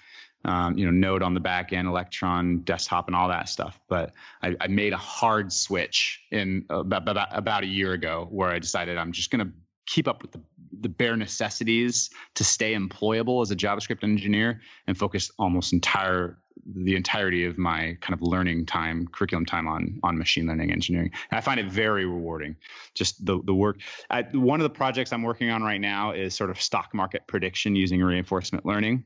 um, you know, Node on the back end, Electron, desktop, and all that stuff. But I, I made a hard switch in about, about, about a year ago where I decided I'm just going to keep up with the, the bare necessities to stay employable as a JavaScript engineer and focus almost entire the entirety of my kind of learning time, curriculum time on on machine learning engineering. And I find it very rewarding. Just the the work. I, one of the projects I'm working on right now is sort of stock market prediction using reinforcement learning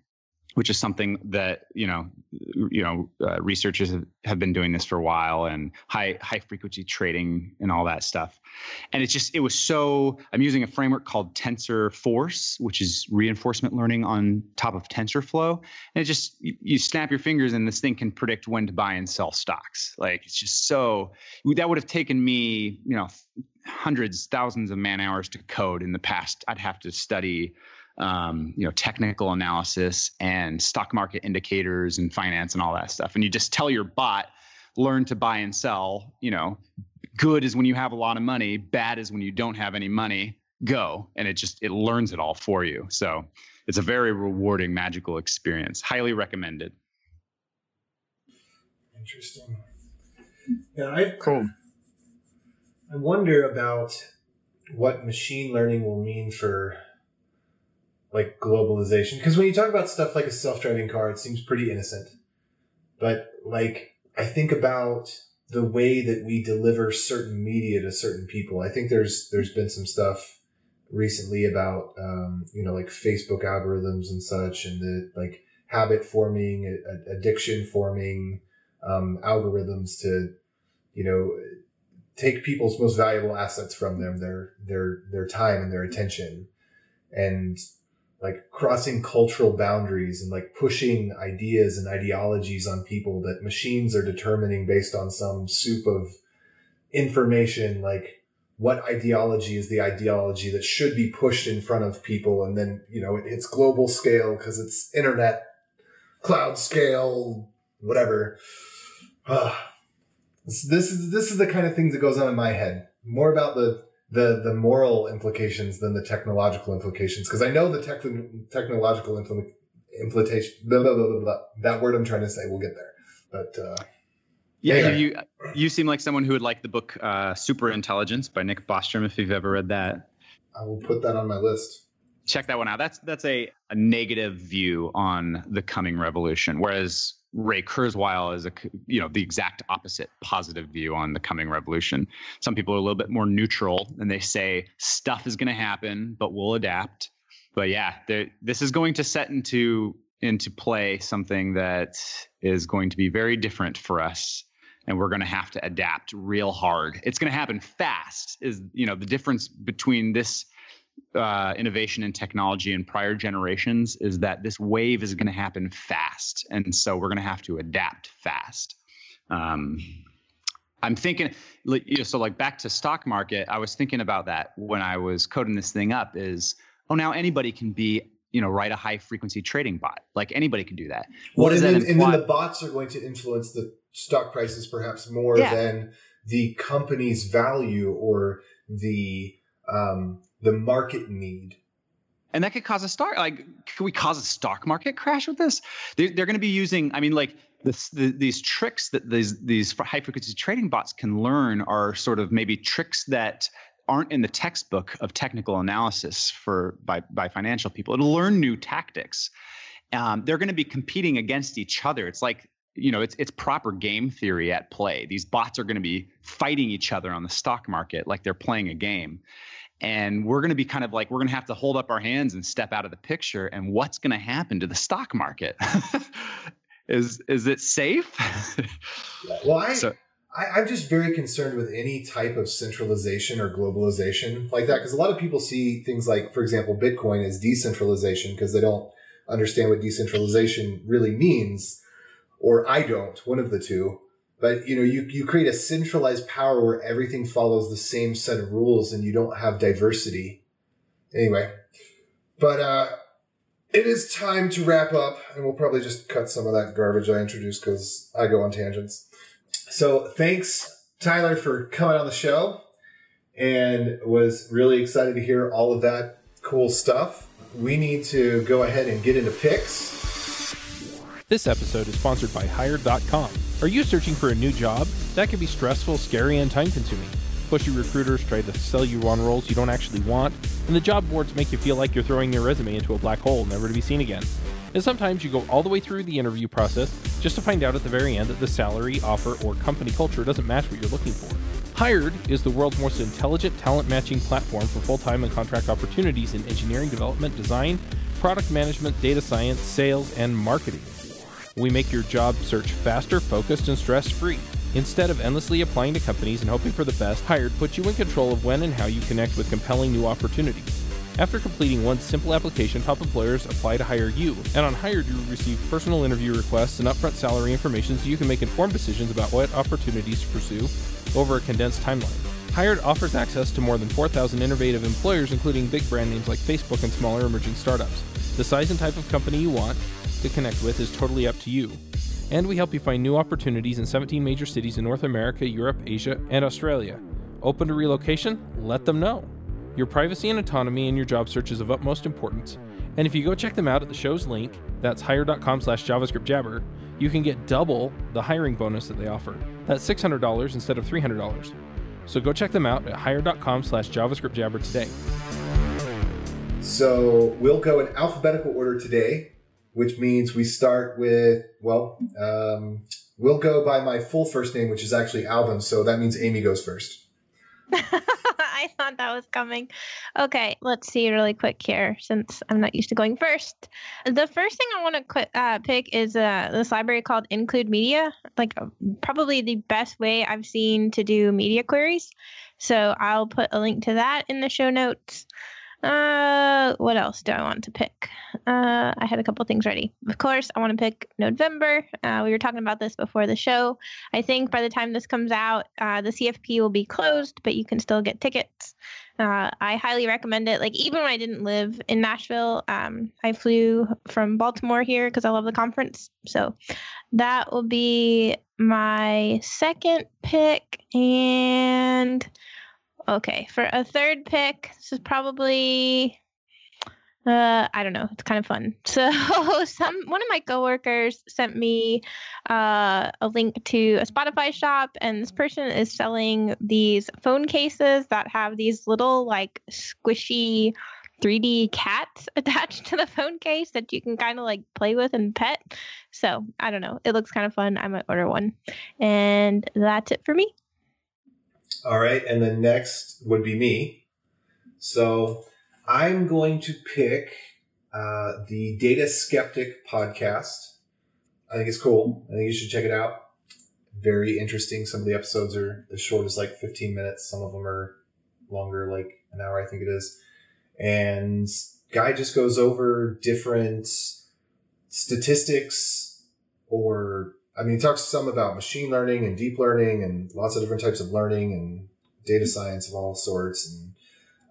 which is something that you know you know uh, researchers have been doing this for a while and high high frequency trading and all that stuff. And it's just it was so i'm using a framework called Tensorforce which is reinforcement learning on top of tensorflow. And it just you, you snap your fingers and this thing can predict when to buy and sell stocks. Like it's just so that would have taken me you know hundreds thousands of man hours to code in the past. I'd have to study um, you know, technical analysis and stock market indicators and finance and all that stuff. And you just tell your bot, learn to buy and sell. You know, good is when you have a lot of money. Bad is when you don't have any money. Go, and it just it learns it all for you. So it's a very rewarding, magical experience. Highly recommended. Interesting. Yeah, I cool. I wonder about what machine learning will mean for like globalization. Because when you talk about stuff like a self-driving car it seems pretty innocent. But like i think about the way that we deliver certain media to certain people. I think there's there's been some stuff recently about um, you know like facebook algorithms and such and the like habit forming addiction forming um, algorithms to you know take people's most valuable assets from them their their their time and their attention. And like crossing cultural boundaries and like pushing ideas and ideologies on people that machines are determining based on some soup of information like what ideology is the ideology that should be pushed in front of people? And then you know it, it's global scale because it's internet cloud scale whatever. Uh, this, this is this is the kind of thing that goes on in my head. More about the the the moral implications than the technological implications. Because I know the tech, technological impl- implication blah, blah, blah, blah, that word I'm trying to say we'll get there. But uh, yeah anyway. you you seem like someone who would like the book uh, Super Intelligence by Nick Bostrom if you've ever read that. I will put that on my list. Check that one out. That's that's a, a negative view on the coming revolution whereas Ray Kurzweil is a you know the exact opposite positive view on the coming revolution. Some people are a little bit more neutral and they say stuff is going to happen, but we'll adapt. But yeah, this is going to set into into play something that is going to be very different for us and we're going to have to adapt real hard. It's going to happen fast. Is you know the difference between this uh, innovation and technology in prior generations is that this wave is going to happen fast, and so we're going to have to adapt fast. Um, I'm thinking, you know, so like back to stock market, I was thinking about that when I was coding this thing up. Is oh now anybody can be you know write a high frequency trading bot like anybody can do that what and, then, and then the bots are going to influence the stock prices perhaps more yeah. than the company's value or the um, the market need and that could cause a stock like could we cause a stock market crash with this they're, they're going to be using i mean like this, the, these tricks that these these high frequency trading bots can learn are sort of maybe tricks that aren't in the textbook of technical analysis for by by financial people. It'll learn new tactics. Um, they're going to be competing against each other. It's like you know, it's it's proper game theory at play. These bots are going to be fighting each other on the stock market like they're playing a game. And we're going to be kind of like we're going to have to hold up our hands and step out of the picture. And what's going to happen to the stock market? is is it safe? well, I so, I, am just very concerned with any type of centralization or globalization like that because a lot of people see things like, for example, Bitcoin as decentralization because they don't understand what decentralization really means, or I don't, one of the two. But you know, you, you create a centralized power where everything follows the same set of rules and you don't have diversity. Anyway, but uh, it is time to wrap up, and we'll probably just cut some of that garbage I introduced because I go on tangents. So thanks, Tyler, for coming on the show and was really excited to hear all of that cool stuff. We need to go ahead and get into picks. This episode is sponsored by Hired.com. Are you searching for a new job? That can be stressful, scary, and time consuming. Pushy recruiters try to sell you on roles you don't actually want, and the job boards make you feel like you're throwing your resume into a black hole, never to be seen again. And sometimes you go all the way through the interview process just to find out at the very end that the salary, offer, or company culture doesn't match what you're looking for. Hired is the world's most intelligent talent matching platform for full time and contract opportunities in engineering development, design, product management, data science, sales, and marketing. We make your job search faster, focused, and stress free. Instead of endlessly applying to companies and hoping for the best, Hired puts you in control of when and how you connect with compelling new opportunities. After completing one simple application, top employers apply to hire you. And on Hired, you receive personal interview requests and upfront salary information so you can make informed decisions about what opportunities to pursue over a condensed timeline. Hired offers access to more than 4,000 innovative employers, including big brand names like Facebook and smaller emerging startups. The size and type of company you want to connect with is totally up to you. And we help you find new opportunities in 17 major cities in North America, Europe, Asia, and Australia. Open to relocation? Let them know. Your privacy and autonomy in your job search is of utmost importance. And if you go check them out at the show's link, that's hire.com slash JavaScript Jabber, you can get double the hiring bonus that they offer. That's $600 instead of $300. So go check them out at hire.com slash JavaScript Jabber today. So we'll go in alphabetical order today, which means we start with, well, um, we'll go by my full first name, which is actually Alvin. So that means Aimee goes first. I thought that was coming. Okay, let's see really quick here since I'm not used to going first. The first thing I want to qu- uh, pick is uh, this library called Include Media, like uh, probably the best way I've seen to do media queries. So I'll put a link to that in the show notes. Uh, what else do I want to pick? Uh, I had a couple things ready. Of course, I want to pick Nodevember. Uh, we were talking about this before the show. I think by the time this comes out, uh, the CFP will be closed, but you can still get tickets. Uh, I highly recommend it. Like even when I didn't live in Nashville, um, I flew from Baltimore here because I love the conference. So that will be my second pick, and Okay, for a third pick, this is probably uh, I don't know. It's kind of fun. So some one of my coworkers sent me uh, a link to a Shopify shop, and this person is selling these phone cases that have these little like squishy 3D cats attached to the phone case that you can kind of like play with and pet. So I don't know. It looks kind of fun. I might order one. And that's it for me. All right. And then next would be me. So I'm going to pick uh, the Data Skeptic podcast. I think it's cool. I think you should check it out. Very interesting. Some of the episodes are as short as like 15 minutes. Some of them are longer, like an hour, I think it is. And guy just goes over different statistics or I mean, he talks some about machine learning and deep learning and lots of different types of learning and data science of all sorts. And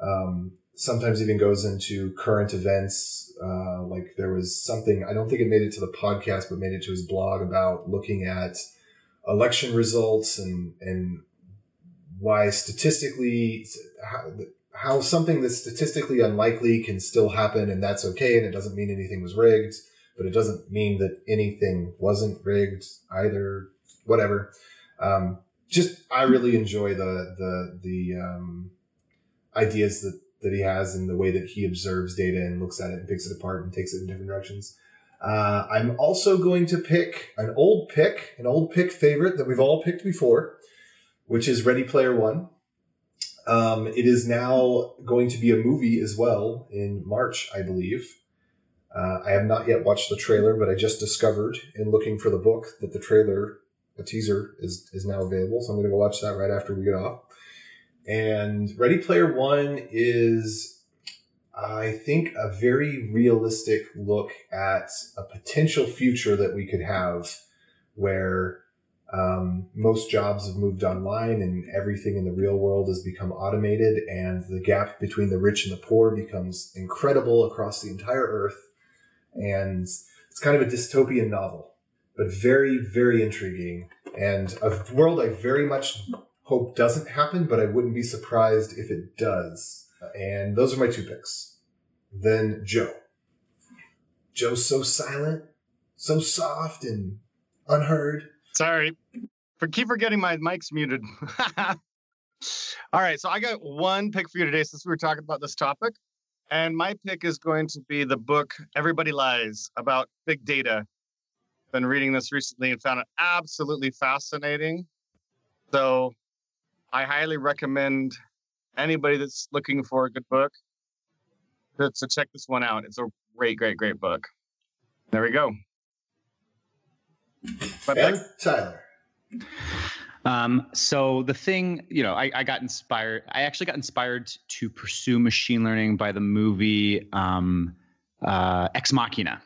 um, sometimes even goes into current events. Uh, like there was something, I don't think it made it to the podcast, but made it to his blog about looking at election results and, and why statistically, how, how something that's statistically unlikely can still happen and that's okay. And it doesn't mean anything was rigged, but it doesn't mean that anything wasn't rigged either, whatever. Um, just, I really enjoy the, the, the, um, ideas that that he has and the way that he observes data and looks at it and picks it apart and takes it in different directions. Uh, I'm also going to pick an old pick, an old pick favorite that we've all picked before, which is Ready Player One. Um, it is now going to be a movie as well in March, I believe. Uh, I have not yet watched the trailer, but I just discovered in looking for the book that the trailer, a teaser, is is now available. So I'm going to go watch that right after we get off. And Ready Player One is, I think, a very realistic look at a potential future that we could have where um, most jobs have moved online and everything in the real world has become automated, and the gap between the rich and the poor becomes incredible across the entire earth. And it's kind of a dystopian novel, but very, very intriguing and a world I very much hope doesn't happen, but I wouldn't be surprised if it does. And those are my two picks. Then Joe. Joe's so silent, so soft and unheard. Sorry. For keep forgetting my mic's muted. All right, so I got one pick for you today since we were talking about this topic. And my pick is going to be the book Everybody Lies about big data. Been reading this recently and found it absolutely fascinating. So I highly recommend anybody that's looking for a good book to, to check this one out. It's a great, great, great book. There we go. But and Tyler. Um, so the thing, you know, I, I, got inspired. I actually got inspired to pursue machine learning by the movie um, uh, Ex Machina.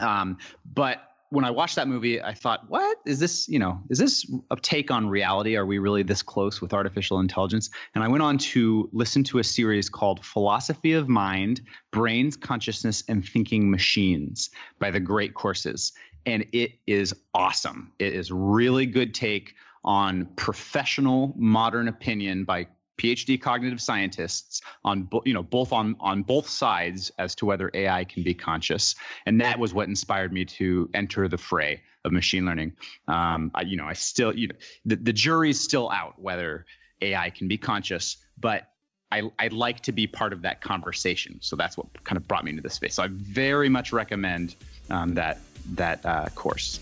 Um, but when I watched that movie, I thought, what is this? You know, is this a take on reality? Are we really this close with artificial intelligence? And I went on to listen to a series called Philosophy of Mind, Brains, Consciousness, and Thinking Machines by the Great Courses. And it is awesome. It is really good take on professional modern opinion by PhD cognitive scientists on you know both on on both sides as to whether AI can be conscious, and that was what inspired me to enter the fray of machine learning. Um, I, you know, I still you know the, the jury's still out whether AI can be conscious, but I, I'd like to be part of that conversation. So that's what kind of brought me into this space. So I very much recommend um, that that uh, course.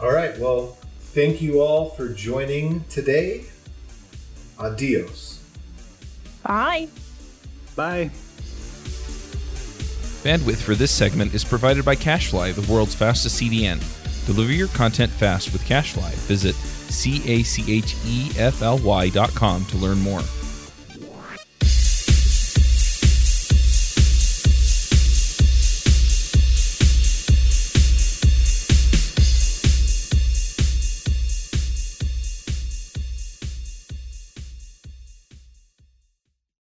All right. Well, thank you all for joining today. Adios. Bye. Bye. Bandwidth for this segment is provided by CacheFly, the world's fastest CDN. Deliver your content fast with CacheFly. Visit C A C H E F L Y dot com to learn more.